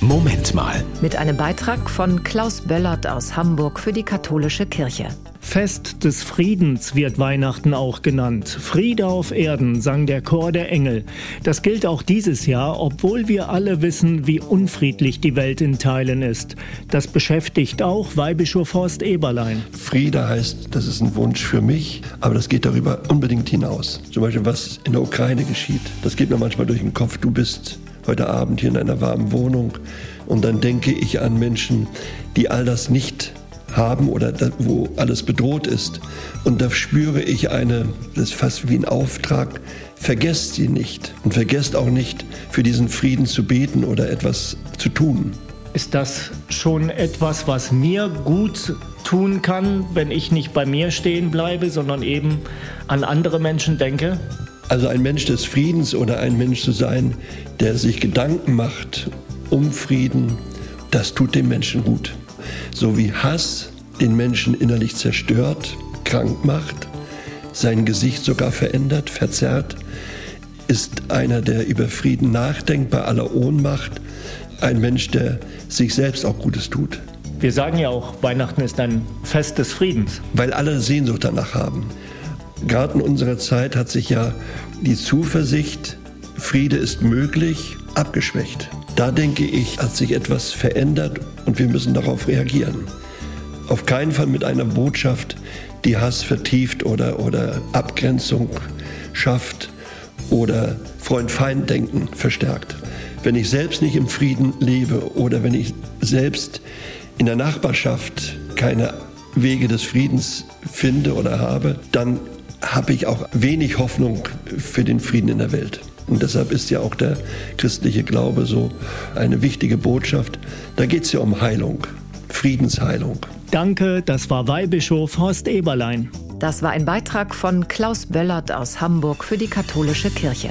Moment mal. Mit einem Beitrag von Klaus Böllert aus Hamburg für die katholische Kirche. Fest des Friedens wird Weihnachten auch genannt. Friede auf Erden, sang der Chor der Engel. Das gilt auch dieses Jahr, obwohl wir alle wissen, wie unfriedlich die Welt in Teilen ist. Das beschäftigt auch Weihbischof Horst Eberlein. Friede heißt, das ist ein Wunsch für mich, aber das geht darüber unbedingt hinaus. Zum Beispiel, was in der Ukraine geschieht. Das geht mir manchmal durch den Kopf. Du bist heute Abend hier in einer warmen Wohnung und dann denke ich an Menschen, die all das nicht haben oder wo alles bedroht ist. Und da spüre ich eine, das ist fast wie ein Auftrag, vergesst sie nicht und vergesst auch nicht, für diesen Frieden zu beten oder etwas zu tun. Ist das schon etwas, was mir gut tun kann, wenn ich nicht bei mir stehen bleibe, sondern eben an andere Menschen denke? Also ein Mensch des Friedens oder ein Mensch zu sein, der sich Gedanken macht um Frieden, das tut dem Menschen gut so wie Hass den Menschen innerlich zerstört, krank macht, sein Gesicht sogar verändert, verzerrt, ist einer, der über Frieden nachdenkt bei aller Ohnmacht, ein Mensch, der sich selbst auch Gutes tut. Wir sagen ja auch, Weihnachten ist ein Fest des Friedens. Weil alle Sehnsucht danach haben. Gerade in unserer Zeit hat sich ja die Zuversicht, Friede ist möglich, abgeschwächt. Da denke ich, hat sich etwas verändert und wir müssen darauf reagieren. Auf keinen Fall mit einer Botschaft, die Hass vertieft oder, oder Abgrenzung schafft oder Freund-Feind-Denken verstärkt. Wenn ich selbst nicht im Frieden lebe oder wenn ich selbst in der Nachbarschaft keine Wege des Friedens finde oder habe, dann habe ich auch wenig Hoffnung für den Frieden in der Welt. Und deshalb ist ja auch der christliche Glaube so eine wichtige Botschaft. Da geht es ja um Heilung, Friedensheilung. Danke, das war Weihbischof Horst Eberlein. Das war ein Beitrag von Klaus Böllert aus Hamburg für die katholische Kirche.